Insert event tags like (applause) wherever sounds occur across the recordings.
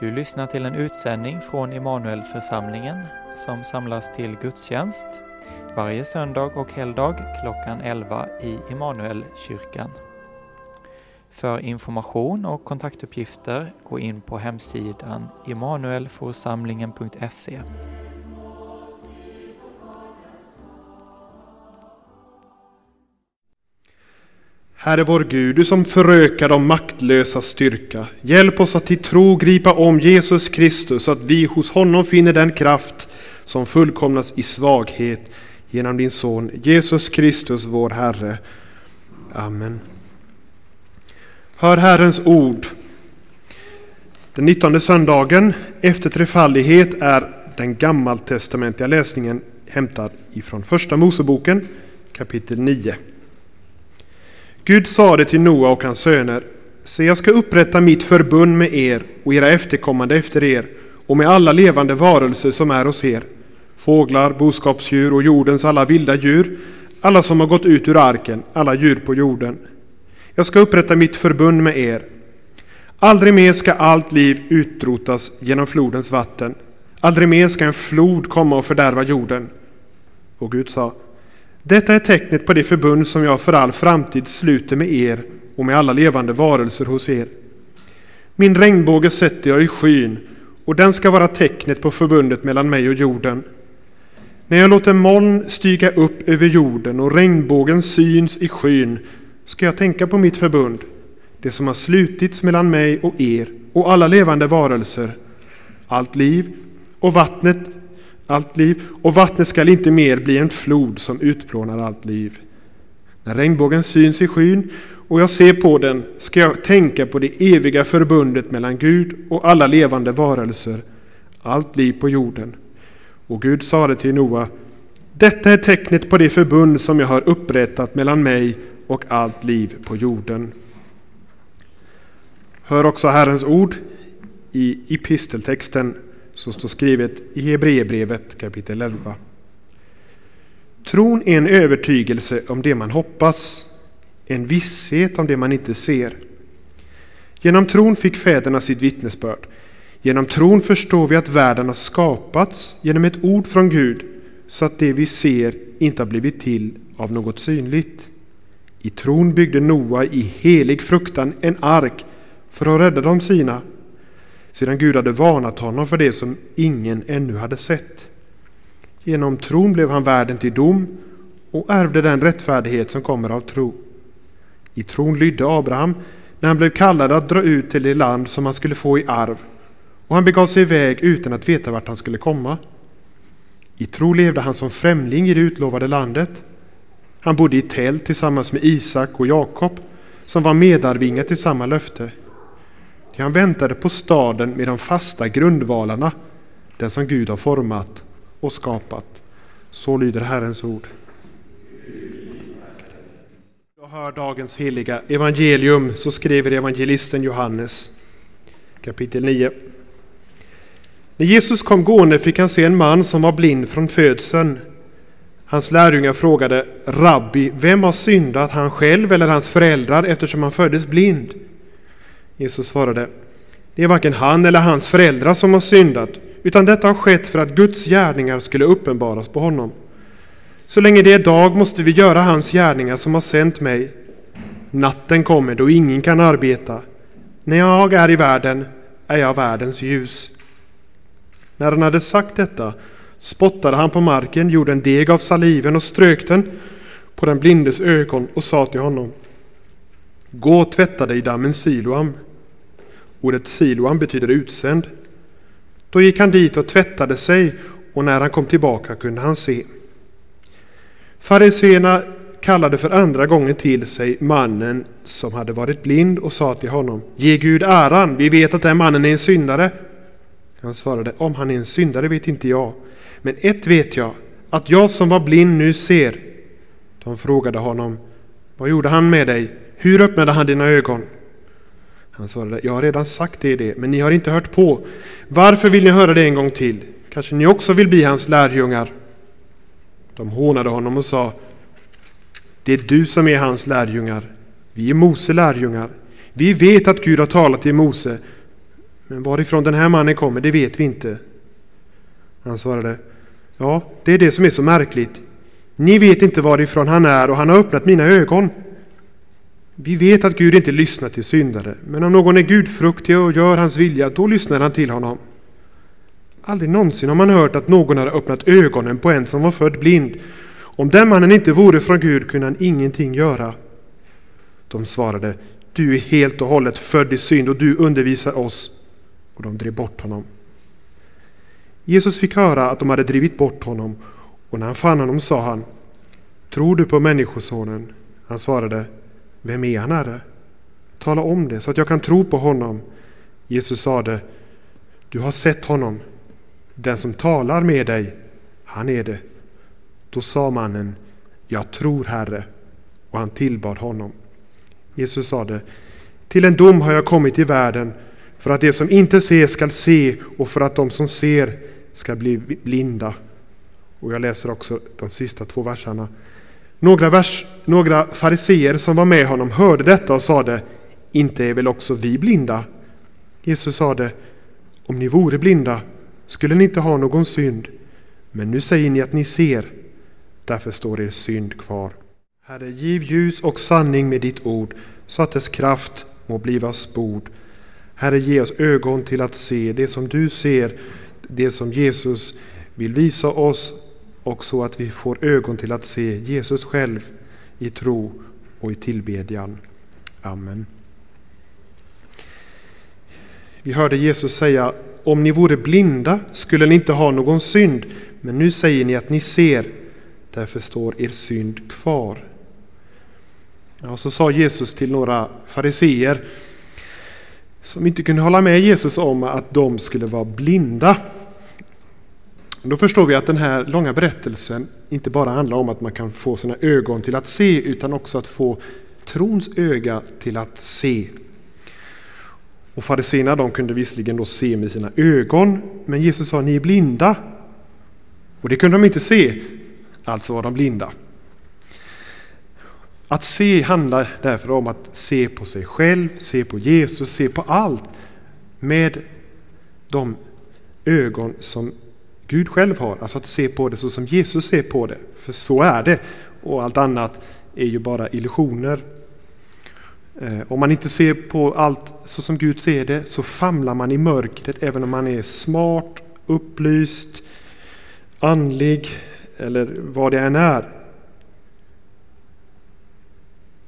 Du lyssnar till en utsändning från Immanuelförsamlingen som samlas till gudstjänst varje söndag och helgdag klockan 11 i Immanuelkyrkan. För information och kontaktuppgifter gå in på hemsidan immanuelforsamlingen.se. Herre vår Gud, du som förökar de maktlösa styrka. Hjälp oss att i tro gripa om Jesus Kristus så att vi hos honom finner den kraft som fullkomnas i svaghet genom din son Jesus Kristus vår Herre. Amen. Hör Herrens ord. Den 19 söndagen efter trefaldighet är den gammaltestamentliga läsningen hämtad ifrån Första Moseboken kapitel 9. Gud sade till Noa och hans söner, se jag ska upprätta mitt förbund med er och era efterkommande efter er och med alla levande varelser som är hos er, fåglar, boskapsdjur och jordens alla vilda djur, alla som har gått ut ur arken, alla djur på jorden. Jag ska upprätta mitt förbund med er. Aldrig mer ska allt liv utrotas genom flodens vatten. Aldrig mer ska en flod komma och fördärva jorden. Och Gud sa, detta är tecknet på det förbund som jag för all framtid sluter med er och med alla levande varelser hos er. Min regnbåge sätter jag i skyn och den ska vara tecknet på förbundet mellan mig och jorden. När jag låter moln stiga upp över jorden och regnbågen syns i skyn ska jag tänka på mitt förbund, det som har slutits mellan mig och er och alla levande varelser, allt liv och vattnet allt liv och vattnet skall inte mer bli en flod som utplånar allt liv. När regnbågen syns i skyn och jag ser på den ska jag tänka på det eviga förbundet mellan Gud och alla levande varelser, allt liv på jorden. Och Gud sade till Noa, detta är tecknet på det förbund som jag har upprättat mellan mig och allt liv på jorden. Hör också Herrens ord i episteltexten som står skrivet i Hebreerbrevet kapitel 11. Tron är en övertygelse om det man hoppas, en visshet om det man inte ser. Genom tron fick fäderna sitt vittnesbörd. Genom tron förstår vi att världen har skapats genom ett ord från Gud så att det vi ser inte har blivit till av något synligt. I tron byggde Noa i helig fruktan en ark för att rädda de sina sedan Gud hade varnat honom för det som ingen ännu hade sett. Genom tron blev han värden till dom och ärvde den rättfärdighet som kommer av tro. I tron lydde Abraham när han blev kallad att dra ut till det land som han skulle få i arv och han begav sig iväg utan att veta vart han skulle komma. I tro levde han som främling i det utlovade landet. Han bodde i tält tillsammans med Isak och Jakob som var medarvingar till samma löfte. Han väntade på staden med de fasta grundvalarna, den som Gud har format och skapat. Så lyder Herrens ord. Jag hör dagens heliga evangelium, så skriver evangelisten Johannes, kapitel 9. När Jesus kom gående fick han se en man som var blind från födseln. Hans lärjungar frågade, Rabbi, vem har syndat, han själv eller hans föräldrar, eftersom han föddes blind? Jesus svarade, det är varken han eller hans föräldrar som har syndat, utan detta har skett för att Guds gärningar skulle uppenbaras på honom. Så länge det är dag måste vi göra hans gärningar som har sänt mig. Natten kommer då ingen kan arbeta. När jag är i världen är jag världens ljus. När han hade sagt detta spottade han på marken, gjorde en deg av saliven och strök den på den blindes ögon och sa till honom Gå och tvätta dig i dammen Siloam. Ordet Siloam betyder utsänd. Då gick han dit och tvättade sig och när han kom tillbaka kunde han se. Fariseerna kallade för andra gången till sig mannen som hade varit blind och sa till honom Ge Gud äran, vi vet att den mannen är en syndare. Han svarade Om han är en syndare vet inte jag, men ett vet jag, att jag som var blind nu ser. De frågade honom Vad gjorde han med dig? Hur öppnade han dina ögon? Han svarade, jag har redan sagt det, det, men ni har inte hört på. Varför vill ni höra det en gång till? Kanske ni också vill bli hans lärjungar? De hånade honom och sa, det är du som är hans lärjungar. Vi är Mose lärjungar. Vi vet att Gud har talat till Mose. Men varifrån den här mannen kommer, det vet vi inte. Han svarade, ja, det är det som är så märkligt. Ni vet inte varifrån han är och han har öppnat mina ögon. Vi vet att Gud inte lyssnar till syndare, men om någon är gudfruktig och gör hans vilja, då lyssnar han till honom. Aldrig någonsin har man hört att någon har öppnat ögonen på en som var född blind. Om den mannen inte vore från Gud kunde han ingenting göra. De svarade, du är helt och hållet född i synd och du undervisar oss. Och de drev bort honom. Jesus fick höra att de hade drivit bort honom och när han fann honom sa han, tror du på Människosonen? Han svarade, vem är han, Herre? Tala om det så att jag kan tro på honom. Jesus sade, du har sett honom. Den som talar med dig, han är det. Då sa mannen, jag tror Herre, och han tillbad honom. Jesus sade, till en dom har jag kommit i världen för att de som inte ser skall se och för att de som ser ska bli blinda. Och jag läser också de sista två verserna. Några, vers, några fariseer som var med honom hörde detta och sade, inte är väl också vi blinda? Jesus sade, om ni vore blinda skulle ni inte ha någon synd, men nu säger ni att ni ser, därför står er synd kvar. Herre, giv ljus och sanning med ditt ord, så att dess kraft må bliva spord. Herre, ge oss ögon till att se det som du ser, det som Jesus vill visa oss och så att vi får ögon till att se Jesus själv i tro och i tillbedjan. Amen. Vi hörde Jesus säga om ni vore blinda skulle ni inte ha någon synd, men nu säger ni att ni ser, därför står er synd kvar. Och så sa Jesus till några fariseer som inte kunde hålla med Jesus om att de skulle vara blinda. Då förstår vi att den här långa berättelsen inte bara handlar om att man kan få sina ögon till att se utan också att få trons öga till att se. Och fariséerna de kunde visserligen då se med sina ögon, men Jesus sa ni är blinda. Och det kunde de inte se, alltså var de blinda. Att se handlar därför om att se på sig själv, se på Jesus, se på allt med de ögon som Gud själv har. Alltså att se på det så som Jesus ser på det. För så är det. Och allt annat är ju bara illusioner. Eh, om man inte ser på allt så som Gud ser det så famlar man i mörkret även om man är smart, upplyst, andlig eller vad det än är.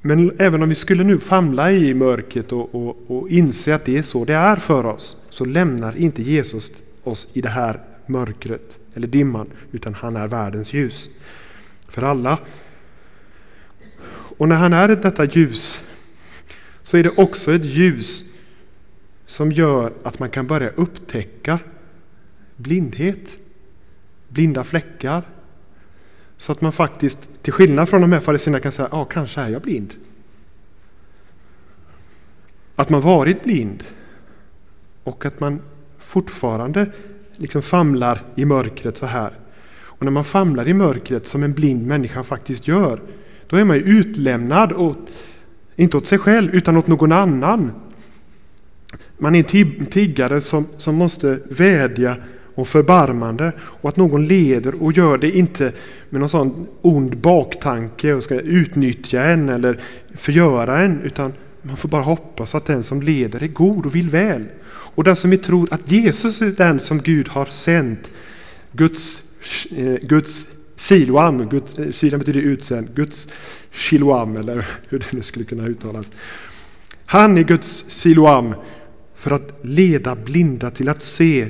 Men även om vi skulle nu famla i mörkret och, och, och inse att det är så det är för oss så lämnar inte Jesus oss i det här mörkret eller dimman utan han är världens ljus för alla. Och när han är detta ljus så är det också ett ljus som gör att man kan börja upptäcka blindhet, blinda fläckar. Så att man faktiskt, till skillnad från de här fariséerna, kan säga ja, kanske är jag blind. Att man varit blind och att man fortfarande liksom famlar i mörkret så här. Och när man famlar i mörkret som en blind människa faktiskt gör, då är man ju utlämnad åt inte åt sig själv utan åt någon annan. Man är en tiggare som, som måste vädja om förbarmande och att någon leder och gör det inte med någon sån ond baktanke och ska utnyttja en eller förgöra en utan man får bara hoppas att den som leder är god och vill väl. Och den som tror att Jesus är den som Gud har sänt, Guds, eh, Guds Siloam, Guds, eh, Siloam betyder utsänd, Guds Shiloam eller (laughs) hur det nu skulle kunna uttalas. Han är Guds Siloam för att leda blinda till att se,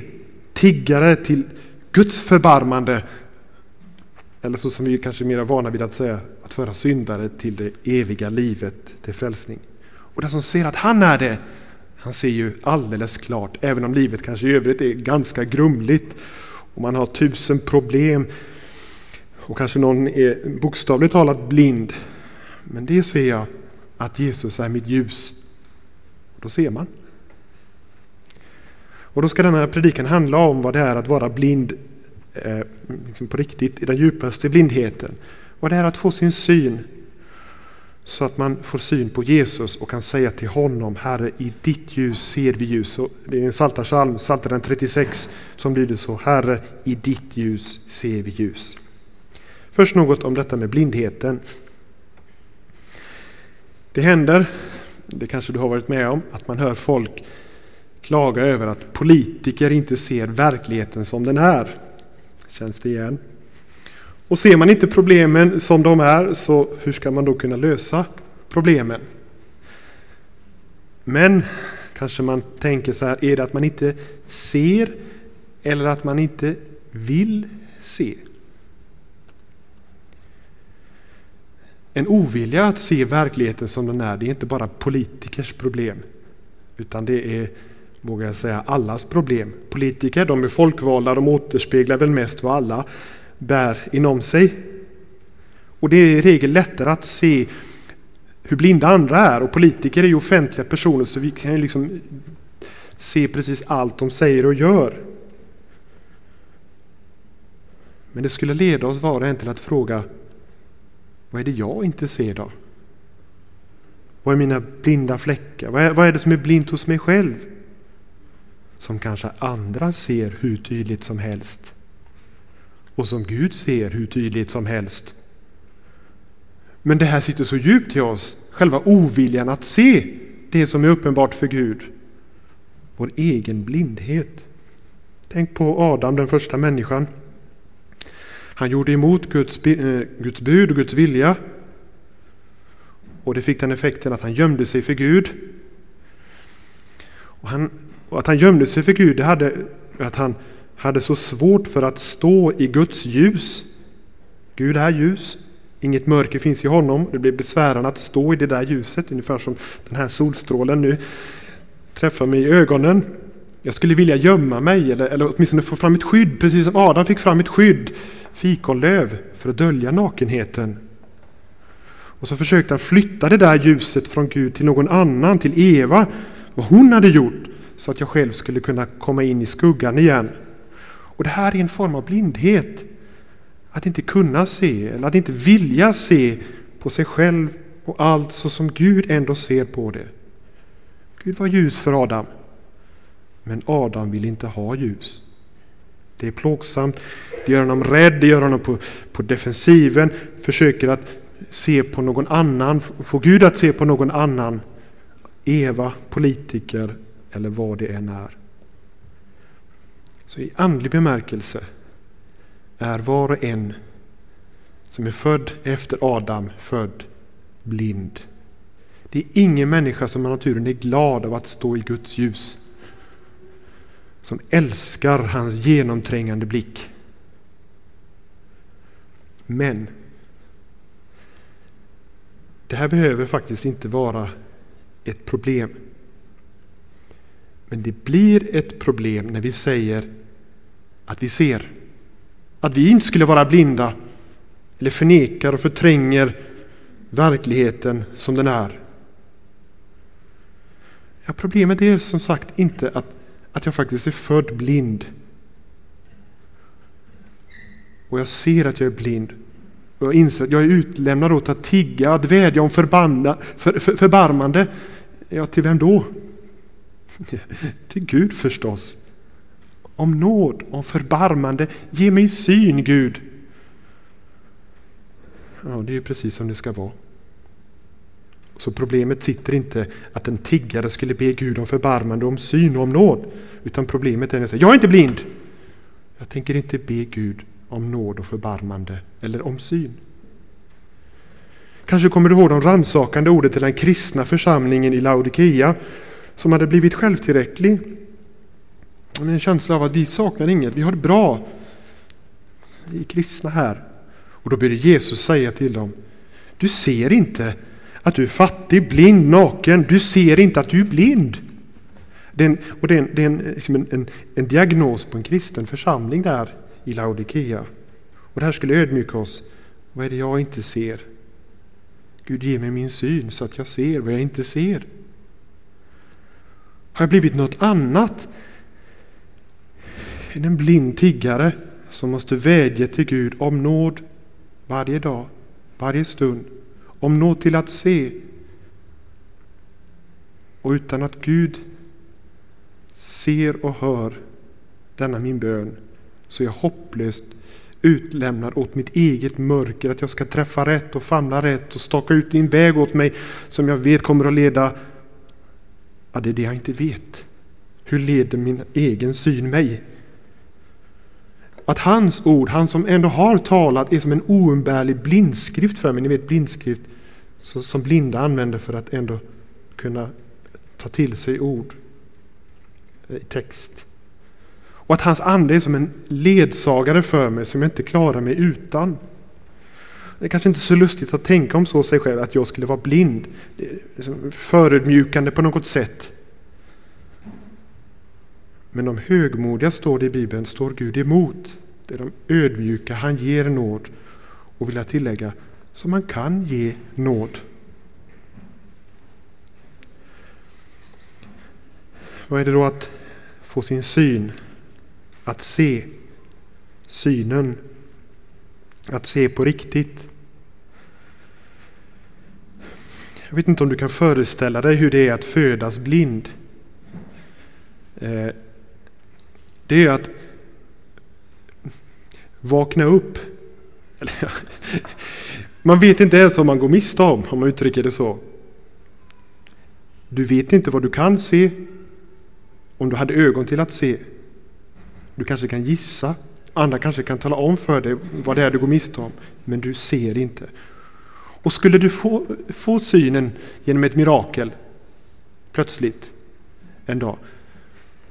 tiggare till Guds förbarmande. Eller så som vi kanske är mer vana vid att säga, att föra syndare till det eviga livet, till frälsning. Och den som ser att han är det, han ser ju alldeles klart, även om livet kanske i övrigt är ganska grumligt och man har tusen problem och kanske någon är bokstavligt talat blind. Men det ser jag att Jesus är mitt ljus. Då ser man. Och då ska denna predikan handla om vad det är att vara blind eh, liksom på riktigt, i den djupaste blindheten. Vad det är att få sin syn. Så att man får syn på Jesus och kan säga till honom, Herre i ditt ljus ser vi ljus. Och det är en psaltarpsalm, Psaltaren 36, som lyder så, Herre i ditt ljus ser vi ljus. Först något om detta med blindheten. Det händer, det kanske du har varit med om, att man hör folk klaga över att politiker inte ser verkligheten som den är. Känns det igen? Och ser man inte problemen som de är, så hur ska man då kunna lösa problemen? Men kanske man tänker så här, är det att man inte ser eller att man inte vill se? En ovilja att se verkligheten som den är, det är inte bara politikers problem. Utan det är, vågar jag säga, allas problem. Politiker, de är folkvalda, de återspeglar väl mest vad alla bär inom sig. Och det är i regel lättare att se hur blinda andra är. Och politiker är ju offentliga personer så vi kan ju liksom se precis allt de säger och gör. Men det skulle leda oss var och en till att fråga vad är det jag inte ser då? Vad är mina blinda fläckar? Vad är, vad är det som är blint hos mig själv? Som kanske andra ser hur tydligt som helst. Och som Gud ser hur tydligt som helst. Men det här sitter så djupt i oss, själva oviljan att se det som är uppenbart för Gud. Vår egen blindhet. Tänk på Adam, den första människan. Han gjorde emot Guds, eh, Guds bud och Guds vilja. Och det fick den effekten att han gömde sig för Gud. Och, han, och att han gömde sig för Gud, det hade att han hade så svårt för att stå i Guds ljus. Gud är ljus, inget mörker finns i honom. Det blir besvärande att stå i det där ljuset, ungefär som den här solstrålen nu träffar mig i ögonen. Jag skulle vilja gömma mig eller, eller åtminstone få fram ett skydd, precis som Adam fick fram ett skydd fikonlöv för att dölja nakenheten. Och så försökte han flytta det där ljuset från Gud till någon annan, till Eva, vad hon hade gjort, så att jag själv skulle kunna komma in i skuggan igen. Och det här är en form av blindhet. Att inte kunna se, eller att inte vilja se på sig själv och allt så som Gud ändå ser på det. Gud var ljus för Adam. Men Adam vill inte ha ljus. Det är plågsamt, det gör honom rädd, det gör honom på, på defensiven, försöker att se på någon annan, få Gud att se på någon annan. Eva, politiker eller vad det än är. Så i andlig bemärkelse är var och en som är född efter Adam född blind. Det är ingen människa som av naturen är glad av att stå i Guds ljus som älskar hans genomträngande blick. Men det här behöver faktiskt inte vara ett problem. Men det blir ett problem när vi säger att vi ser. Att vi inte skulle vara blinda eller förnekar och förtränger verkligheten som den är. Ja, problemet är som sagt inte att att jag faktiskt är född blind. Och jag ser att jag är blind. Och jag inser att jag är utlämnad åt att tigga, att vädja om förbanna, för, för, förbarmande. Ja, till vem då? (laughs) till Gud förstås. Om nåd, om förbarmande. Ge mig syn, Gud. Ja, det är precis som det ska vara. Så problemet sitter inte att en tiggare skulle be Gud om förbarmande, om syn och om nåd. Utan problemet är att säga, jag är inte blind. Jag tänker inte be Gud om nåd och förbarmande eller om syn. Kanske kommer du ihåg de rannsakande orden till den kristna församlingen i Laodikeia som hade blivit självtillräcklig. Med en känsla av att vi saknar inget, vi har det bra. Vi är kristna här. Och då började Jesus säga till dem, du ser inte att du är fattig, blind, naken. Du ser inte att du är blind. Det är en, och det är, en, det är en, liksom en, en, en, diagnos på en kristen församling där i Laodikea. Och det här skulle ödmjuka oss. Vad är det jag inte ser? Gud, ge mig min syn så att jag ser vad jag inte ser. Har jag blivit något annat än en blind tiggare som måste vädja till Gud om nåd varje dag, varje stund? om nåd till att se. Och utan att Gud ser och hör denna min bön så är jag hopplöst utlämnad åt mitt eget mörker, att jag ska träffa rätt och famla rätt och staka ut din väg åt mig som jag vet kommer att leda... Ja, det är det jag inte vet. Hur leder min egen syn mig? Att hans ord, han som ändå har talat, är som en oumbärlig blindskrift för mig. Ni vet blindskrift som blinda använder för att ändå kunna ta till sig ord eh, i text. Och att hans ande är som en ledsagare för mig som jag inte klarar mig utan. Det är kanske inte så lustigt att tänka om så sig själv, att jag skulle vara blind. Liksom förödmjukande på något sätt. Men de högmodiga, står det i Bibeln, står Gud emot. Det är de ödmjuka han ger nåd. Och vill jag tillägga, som man kan ge nåd. Vad är det då att få sin syn? Att se synen. Att se på riktigt. Jag vet inte om du kan föreställa dig hur det är att födas blind. Eh, det är att vakna upp. Man vet inte ens vad man går miste om, om man uttrycker det så. Du vet inte vad du kan se om du hade ögon till att se. Du kanske kan gissa, andra kanske kan tala om för dig vad det är du går miste om, men du ser inte. Och skulle du få, få synen genom ett mirakel plötsligt en dag,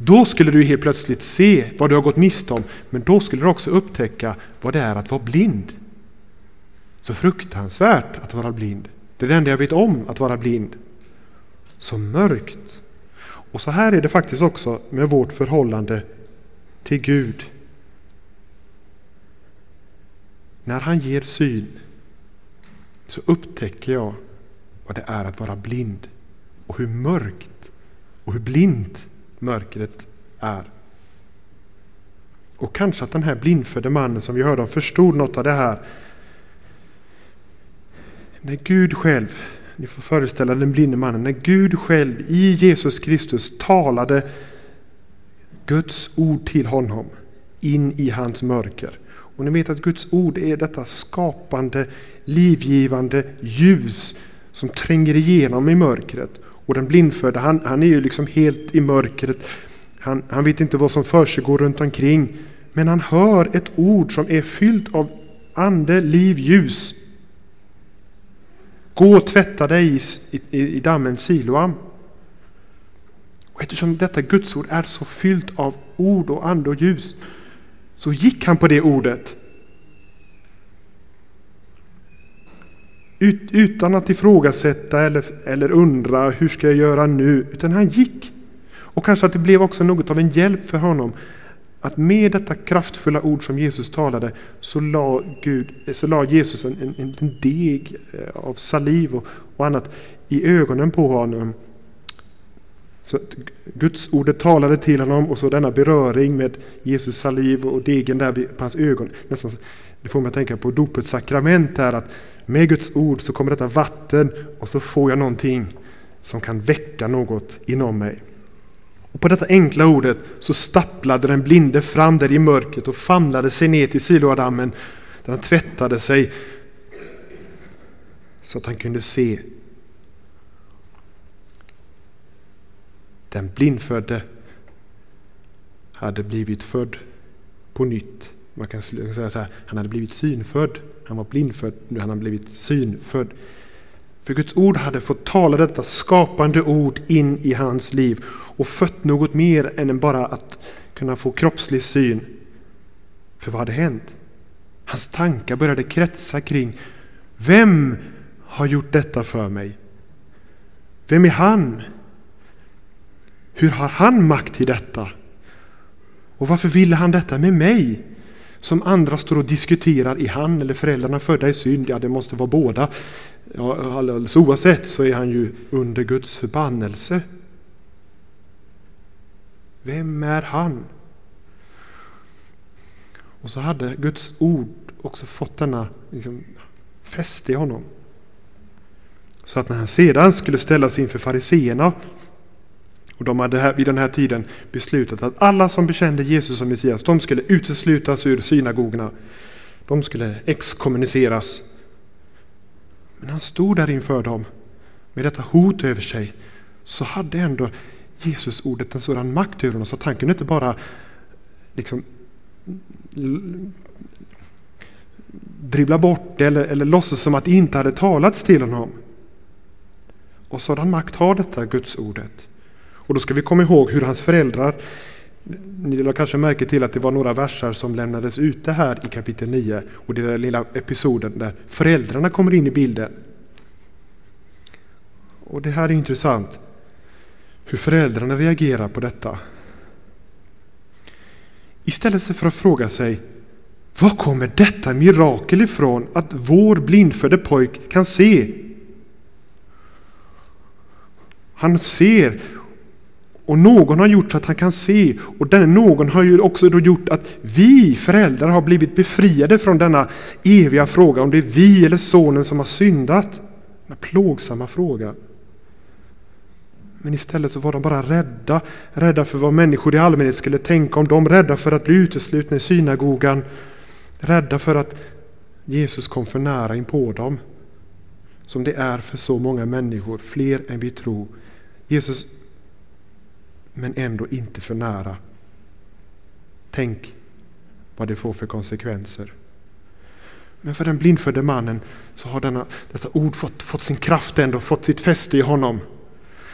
då skulle du helt plötsligt se vad du har gått miste om, men då skulle du också upptäcka vad det är att vara blind. Så fruktansvärt att vara blind. Det är det enda jag vet om, att vara blind. Så mörkt. Och så här är det faktiskt också med vårt förhållande till Gud. När han ger syn så upptäcker jag vad det är att vara blind och hur mörkt och hur blint mörkret är. Och kanske att den här blindfödde mannen som vi hörde om förstod något av det här. När Gud själv, ni får föreställa den blinde mannen, när Gud själv i Jesus Kristus talade Guds ord till honom in i hans mörker. Och ni vet att Guds ord är detta skapande, livgivande ljus som tränger igenom i mörkret. Och den blindfödde, han, han är ju liksom helt i mörkret. Han, han vet inte vad som försiggår runt omkring. Men han hör ett ord som är fyllt av ande, liv, ljus. Gå och tvätta dig i, i, i dammen Siloam. Och eftersom detta gudsord är så fyllt av ord och ande och ljus så gick han på det ordet. Ut, utan att ifrågasätta eller, eller undra hur ska jag göra nu, utan han gick. Och kanske att det blev också något av en hjälp för honom att med detta kraftfulla ord som Jesus talade så la, Gud, så la Jesus en, en, en deg eh, av saliv och, och annat i ögonen på honom så Guds ordet talade till honom och så denna beröring med Jesus saliv och degen där på hans ögon. Nästan, det får mig att tänka på dopets sakrament här att med Guds ord så kommer detta vatten och så får jag någonting som kan väcka något inom mig. Och på detta enkla ordet så stapplade den blinde fram där i mörkret och famlade sig ner till Siloadammen där han tvättade sig så att han kunde se Den blindfödde hade blivit född på nytt. Man kan säga så här, han hade blivit synfödd. Han var blindfödd, nu hade han blivit synfödd. För Guds ord hade fått tala detta skapande ord in i hans liv och fött något mer än bara att kunna få kroppslig syn. För vad hade hänt? Hans tankar började kretsa kring Vem har gjort detta för mig? Vem är han? Hur har han makt till detta? Och varför ville han detta med mig? Som andra står och diskuterar, är han eller föräldrarna födda i synd? Ja, det måste vara båda. Ja, alldeles oavsett så är han ju under Guds förbannelse. Vem är han? Och så hade Guds ord också fått denna liksom, fäste i honom. Så att när han sedan skulle ställas inför fariseerna och de hade här, vid den här tiden beslutat att alla som bekände Jesus som Messias, de skulle uteslutas ur synagogorna. De skulle exkommuniceras. Men han stod där inför dem med detta hot över sig. Så hade ändå Jesus ordet en sådan makt över honom så att han kunde inte bara liksom dribbla bort det eller, eller låtsas som att det inte hade talats till honom. Och sådan makt har detta Guds ordet. Och då ska vi komma ihåg hur hans föräldrar, ni lade kanske märke till att det var några versar som lämnades ute här i kapitel 9 och det den lilla episoden där föräldrarna kommer in i bilden. Och det här är intressant, hur föräldrarna reagerar på detta. Istället för att fråga sig var kommer detta mirakel ifrån att vår blindfödde pojk kan se? Han ser och någon har gjort så att han kan se och den någon har ju också då gjort att vi föräldrar har blivit befriade från denna eviga fråga om det är vi eller sonen som har syndat. Den plågsamma fråga. Men istället så var de bara rädda, rädda för vad människor i allmänhet skulle tänka om dem, rädda för att bli uteslutna i synagogan, rädda för att Jesus kom för nära in på dem. Som det är för så många människor, fler än vi tror. Jesus men ändå inte för nära. Tänk vad det får för konsekvenser. Men för den blindfödde mannen så har denna, detta ord fått, fått sin kraft ändå, fått sitt fäste i honom.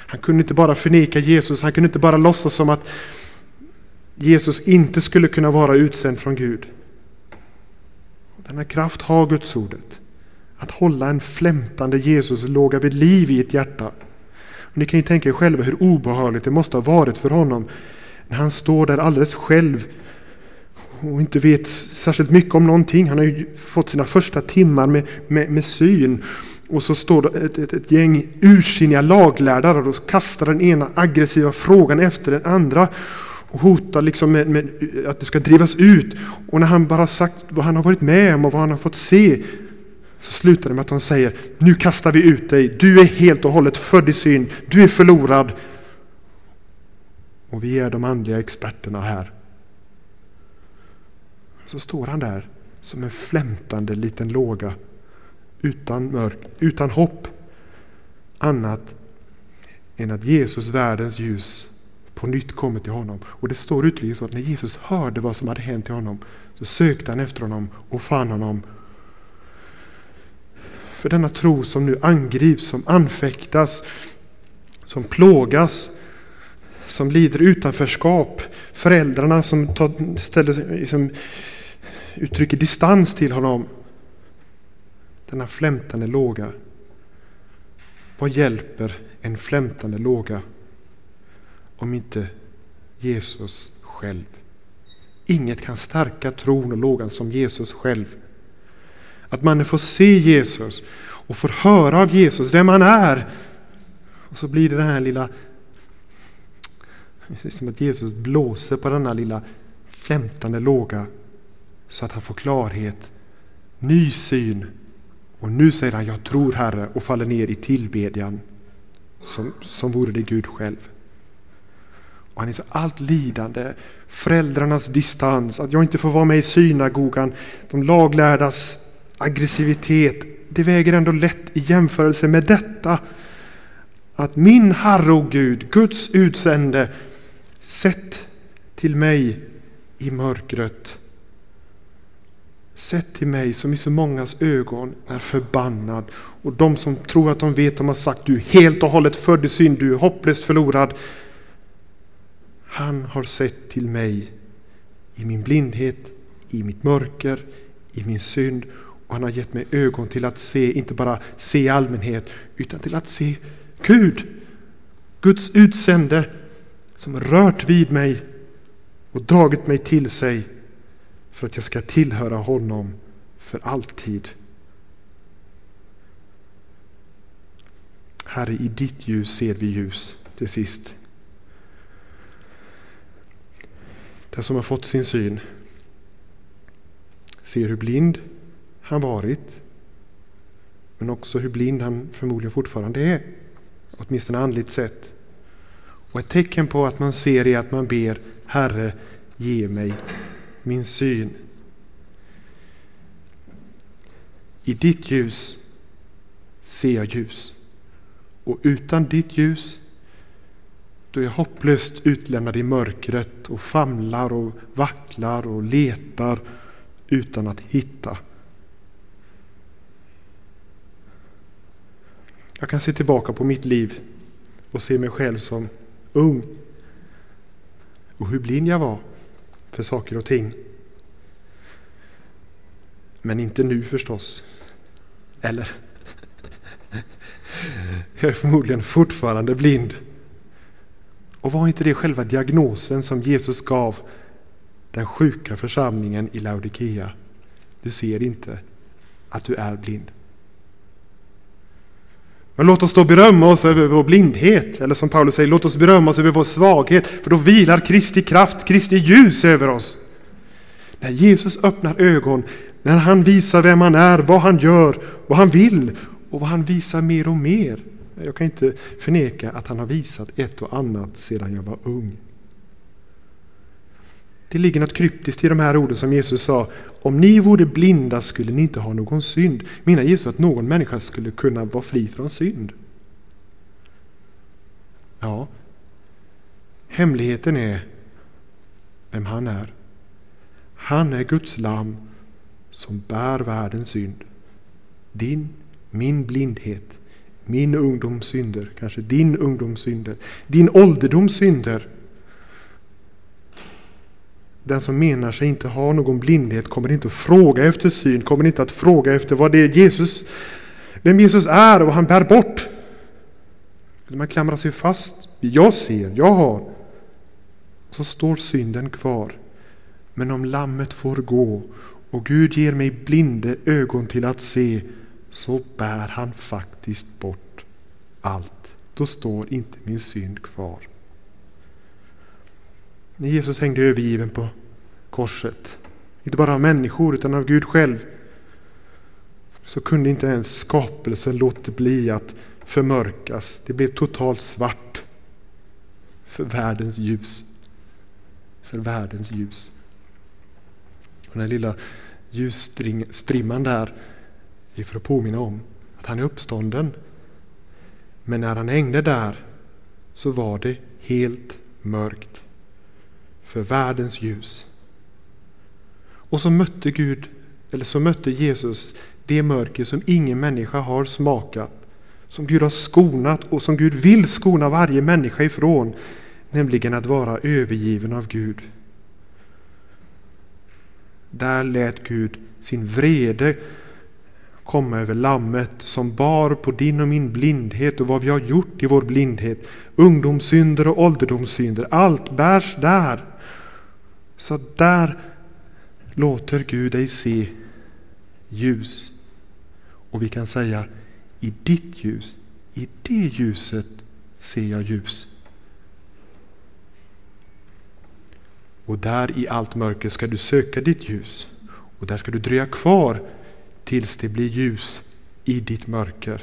Han kunde inte bara förneka Jesus, han kunde inte bara låtsas som att Jesus inte skulle kunna vara utsänd från Gud. Denna kraft har Guds ordet. Att hålla en flämtande Jesus låga vid liv i ett hjärta. Ni kan ju tänka er själva hur obehagligt det måste ha varit för honom när han står där alldeles själv och inte vet särskilt mycket om någonting. Han har ju fått sina första timmar med, med, med syn. Och så står det ett, ett, ett gäng ursinniga laglärda och kastar den ena aggressiva frågan efter den andra och hotar liksom med, med, att du ska drivas ut. Och när han bara sagt vad han har varit med om och vad han har fått se så slutar det med att de säger nu kastar vi ut dig, du är helt och hållet född i synd, du är förlorad. Och vi är de andliga experterna här. Så står han där som en flämtande liten låga utan mörk, utan hopp annat än att Jesus, världens ljus, på nytt kommer till honom. Och det står uttryckligen så att när Jesus hörde vad som hade hänt till honom så sökte han efter honom och fann honom för denna tro som nu angrips, som anfäktas, som plågas, som lider utanförskap. Föräldrarna som tar, ställer, liksom, uttrycker distans till honom. Denna flämtande låga. Vad hjälper en flämtande låga om inte Jesus själv? Inget kan stärka tron och lågan som Jesus själv. Att man får se Jesus och får höra av Jesus vem han är. Och så blir det den här lilla... Som att Jesus blåser på denna lilla flämtande låga så att han får klarhet, ny syn. Och nu säger han jag tror Herre och faller ner i tillbedjan som, som vore det Gud själv. Och han är så allt lidande, föräldrarnas distans, att jag inte får vara med i synagogan, de laglärdas aggressivitet, det väger ändå lätt i jämförelse med detta. Att min Herre och Gud, Guds utsände, sett till mig i mörkret. Sett till mig som i så mångas ögon är förbannad. Och de som tror att de vet, de har sagt du är helt och hållet född i synd, du är hopplöst förlorad. Han har sett till mig i min blindhet, i mitt mörker, i min synd och han har gett mig ögon till att se, inte bara se allmänhet, utan till att se Gud. Guds utsände som rört vid mig och dragit mig till sig för att jag ska tillhöra honom för alltid. Herre, i ditt ljus ser vi ljus till sist. Den som har fått sin syn ser hur blind han varit. men också hur blind han förmodligen fortfarande är, åtminstone andligt sett. Och ett tecken på att man ser är att man ber Herre, ge mig min syn. I ditt ljus ser jag ljus. Och utan ditt ljus då är jag hopplöst utlämnad i mörkret och famlar och vacklar och letar utan att hitta. Jag kan se tillbaka på mitt liv och se mig själv som ung och hur blind jag var för saker och ting. Men inte nu förstås. Eller? (laughs) Jag är förmodligen fortfarande blind. Och var inte det själva diagnosen som Jesus gav den sjuka församlingen i Laodikea? Du ser inte att du är blind. Men låt oss då berömma oss över vår blindhet, eller som Paulus säger, låt oss berömma oss över vår svaghet, för då vilar Kristi kraft, Kristi ljus över oss. När Jesus öppnar ögon, när han visar vem han är, vad han gör, vad han vill och vad han visar mer och mer. Jag kan inte förneka att han har visat ett och annat sedan jag var ung. Det ligger något kryptiskt i de här orden som Jesus sa. Om ni vore blinda skulle ni inte ha någon synd. Menar Jesus att någon människa skulle kunna vara fri från synd? Ja, hemligheten är vem han är. Han är Guds lam som bär världens synd. Din, min blindhet, min ungdoms synder, kanske din ungdoms synder, din ålderdoms synder den som menar sig inte ha någon blindhet kommer inte att fråga efter syn, kommer inte att fråga efter vad det är Jesus, vem Jesus är och vad han bär bort. Man klamrar sig fast. Jag ser, jag har. Så står synden kvar. Men om lammet får gå och Gud ger mig blinde ögon till att se så bär han faktiskt bort allt. Då står inte min synd kvar. När Jesus hängde övergiven på korset, inte bara av människor utan av Gud själv, så kunde inte ens skapelsen låta bli att förmörkas. Det blev totalt svart för världens ljus. För världens ljus. Och den lilla ljusstrimman där är för att påminna om att han är uppstånden. Men när han hängde där så var det helt mörkt för världens ljus. Och så mötte Gud, eller så mötte Jesus det mörker som ingen människa har smakat, som Gud har skonat och som Gud vill skona varje människa ifrån, nämligen att vara övergiven av Gud. Där lät Gud sin vrede komma över lammet som bar på din och min blindhet och vad vi har gjort i vår blindhet. Ungdomssynder och ålderdomssynder, allt bärs där. Så där låter Gud dig se ljus. Och vi kan säga i ditt ljus, i det ljuset ser jag ljus. Och där i allt mörker ska du söka ditt ljus. Och där ska du dröja kvar tills det blir ljus i ditt mörker.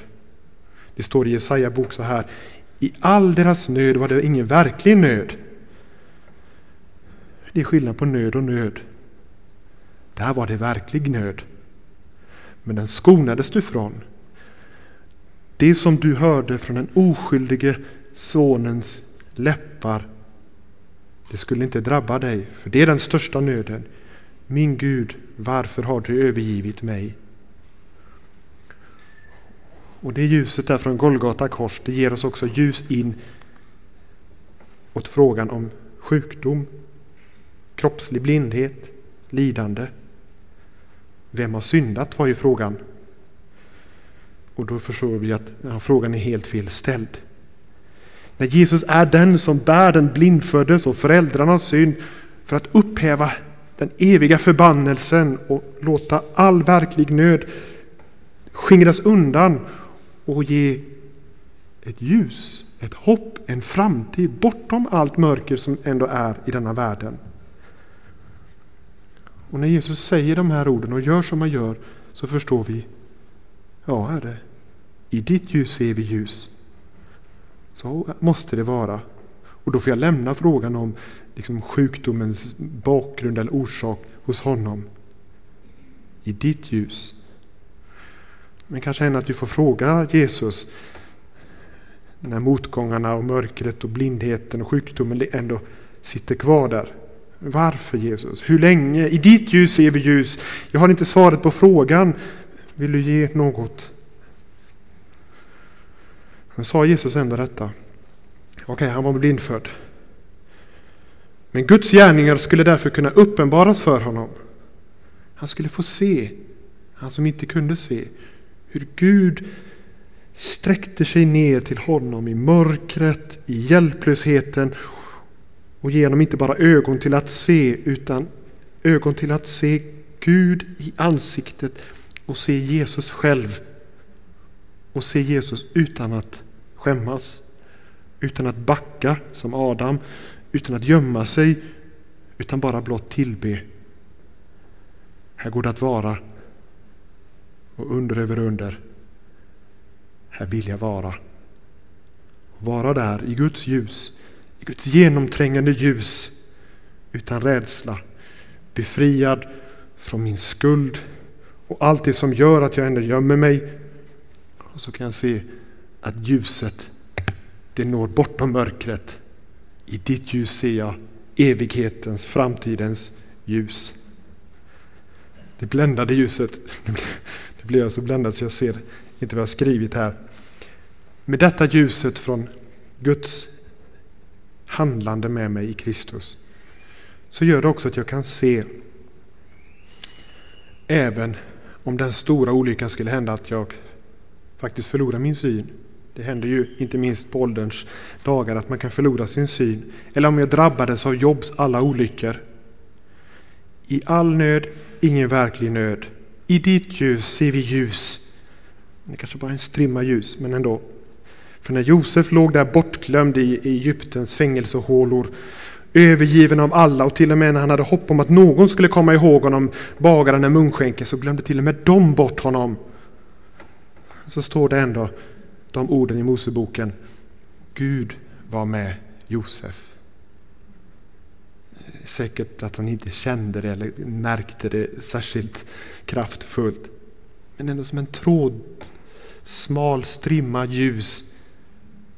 Det står i Jesaja bok så här. I all deras nöd var det ingen verklig nöd. Det är skillnad på nöd och nöd. Där var det verklig nöd. Men den skonades du från. Det som du hörde från den oskyldige sonens läppar, det skulle inte drabba dig, för det är den största nöden. Min Gud, varför har du övergivit mig? Och det ljuset där från Golgata kors, det ger oss också ljus in åt frågan om sjukdom, kroppslig blindhet, lidande. Vem har syndat var ju frågan. Och då förstår vi att ja, frågan är helt fel ställd. När Jesus är den som bär den blindföddes och föräldrarnas synd för att upphäva den eviga förbannelsen och låta all verklig nöd skingras undan och ge ett ljus, ett hopp, en framtid bortom allt mörker som ändå är i denna världen. Och när Jesus säger de här orden och gör som han gör så förstår vi Ja, Herre, i ditt ljus ser vi ljus. Så måste det vara. Och då får jag lämna frågan om liksom, sjukdomens bakgrund eller orsak hos honom. I ditt ljus. Men kanske än att vi får fråga Jesus när motgångarna och mörkret och blindheten och sjukdomen ändå sitter kvar där. Varför Jesus? Hur länge? I ditt ljus ser vi ljus. Jag har inte svaret på frågan. Vill du ge något? Men sa Jesus ändå detta. Okej, okay, han var blindfödd. Men Guds gärningar skulle därför kunna uppenbaras för honom. Han skulle få se, han som inte kunde se, hur Gud sträckte sig ner till honom i mörkret, i hjälplösheten och ge honom inte bara ögon till att se utan ögon till att se Gud i ansiktet och se Jesus själv. Och se Jesus utan att skämmas, utan att backa som Adam, utan att gömma sig, utan bara blott tillbe. Här går det att vara och under över under. Här vill jag vara. Vara där i Guds ljus, Guds genomträngande ljus utan rädsla. Befriad från min skuld och allt det som gör att jag ändå gömmer mig. Och så kan jag se att ljuset, det når bortom mörkret. I ditt ljus ser jag evighetens, framtidens ljus. Det bländade ljuset, (laughs) det blir alltså så bländad så jag ser inte vad jag skrivit här. Med detta ljuset från Guds handlande med mig i Kristus så gör det också att jag kan se även om den stora olyckan skulle hända att jag faktiskt förlorar min syn. Det händer ju inte minst på ålderns dagar att man kan förlora sin syn. Eller om jag drabbades av Jobs alla olyckor. I all nöd, ingen verklig nöd. I ditt ljus ser vi ljus. Det kanske bara är en strimma ljus, men ändå. För när Josef låg där bortglömd i Egyptens fängelsehålor, övergiven av alla och till och med när han hade hopp om att någon skulle komma ihåg honom, bagaren en munskänke, så glömde till och med de bort honom. Så står det ändå de orden i Moseboken. Gud var med Josef. Säkert att han inte kände det eller märkte det särskilt kraftfullt. Men ändå som en tråd, smal strimma ljus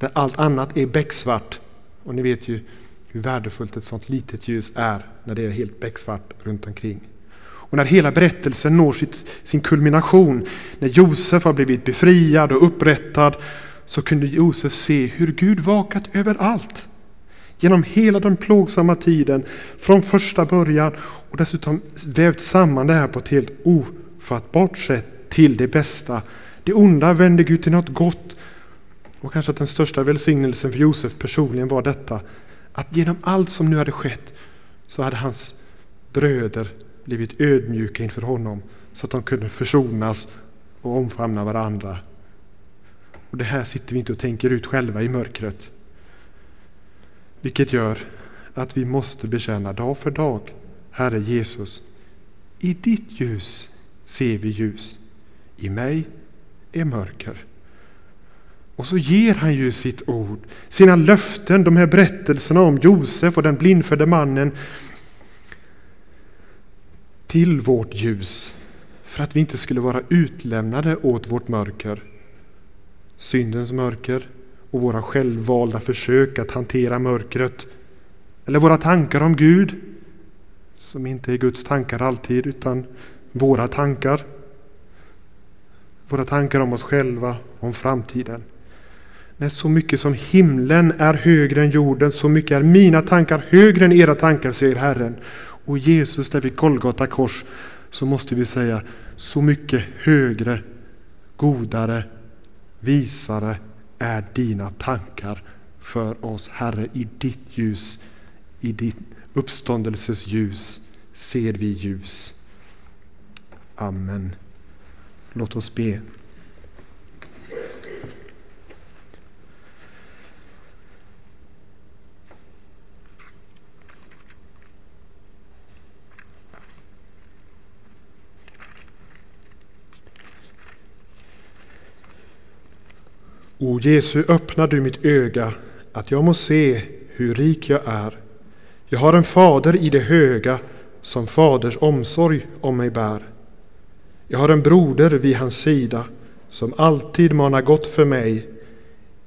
där allt annat är becksvart. Och ni vet ju hur värdefullt ett sånt litet ljus är när det är helt becksvart runt omkring. Och när hela berättelsen når sitt, sin kulmination, när Josef har blivit befriad och upprättad, så kunde Josef se hur Gud vakat över allt. Genom hela den plågsamma tiden, från första början och dessutom vävt samman det här på ett helt ofattbart sätt till det bästa. Det onda vände Gud till något gott. Och kanske att den största välsignelsen för Josef personligen var detta, att genom allt som nu hade skett så hade hans bröder blivit ödmjuka inför honom så att de kunde försonas och omfamna varandra. Och Det här sitter vi inte och tänker ut själva i mörkret. Vilket gör att vi måste bekänna dag för dag, Herre Jesus, i ditt ljus ser vi ljus. I mig är mörker. Och så ger han ju sitt ord, sina löften, de här berättelserna om Josef och den blindfödde mannen till vårt ljus för att vi inte skulle vara utlämnade åt vårt mörker. Syndens mörker och våra självvalda försök att hantera mörkret. Eller våra tankar om Gud, som inte är Guds tankar alltid, utan våra tankar. Våra tankar om oss själva, om framtiden. När så mycket som himlen är högre än jorden, så mycket är mina tankar högre än era tankar, säger Herren. Och Jesus där vid Golgata kors så måste vi säga så mycket högre, godare, visare är dina tankar för oss, Herre. I ditt ljus, i ditt uppståndelses ljus ser vi ljus. Amen. Låt oss be. O Jesu, öppna du mitt öga, att jag må se hur rik jag är. Jag har en fader i det höga, som faders omsorg om mig bär. Jag har en broder vid hans sida, som alltid manar gott för mig.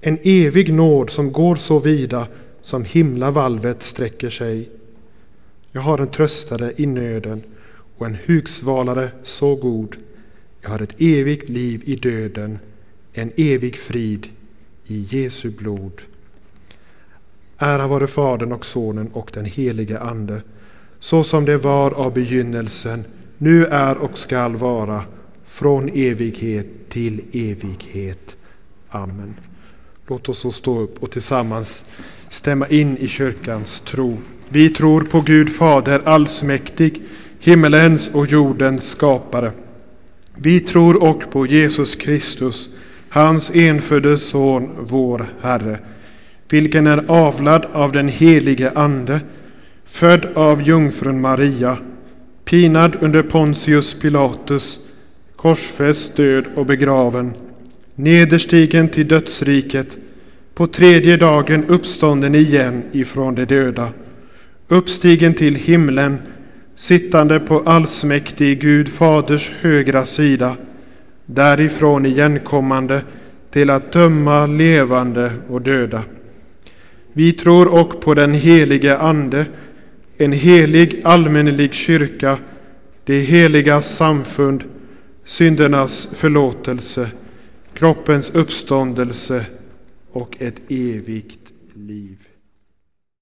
En evig nåd som går så vida, som himlavalvet sträcker sig. Jag har en tröstare i nöden och en hugsvalare så god. Jag har ett evigt liv i döden, en evig frid i Jesu blod. Ära vare Fadern och Sonen och den helige Ande, så som det var av begynnelsen, nu är och skall vara, från evighet till evighet. Amen. Låt oss så stå upp och tillsammans stämma in i kyrkans tro. Vi tror på Gud Fader allsmäktig, himmelens och jordens skapare. Vi tror och på Jesus Kristus, hans enfödde Son, vår Herre, vilken är avlad av den helige Ande, född av jungfrun Maria, pinad under Pontius Pilatus, korsfäst, död och begraven, nederstigen till dödsriket, på tredje dagen uppstånden igen ifrån de döda, uppstigen till himlen, sittande på allsmäktig Gud Faders högra sida, därifrån igenkommande till att döma levande och döda. Vi tror och på den helige Ande, en helig allmänlig kyrka, det heliga samfund, syndernas förlåtelse, kroppens uppståndelse och ett evigt liv.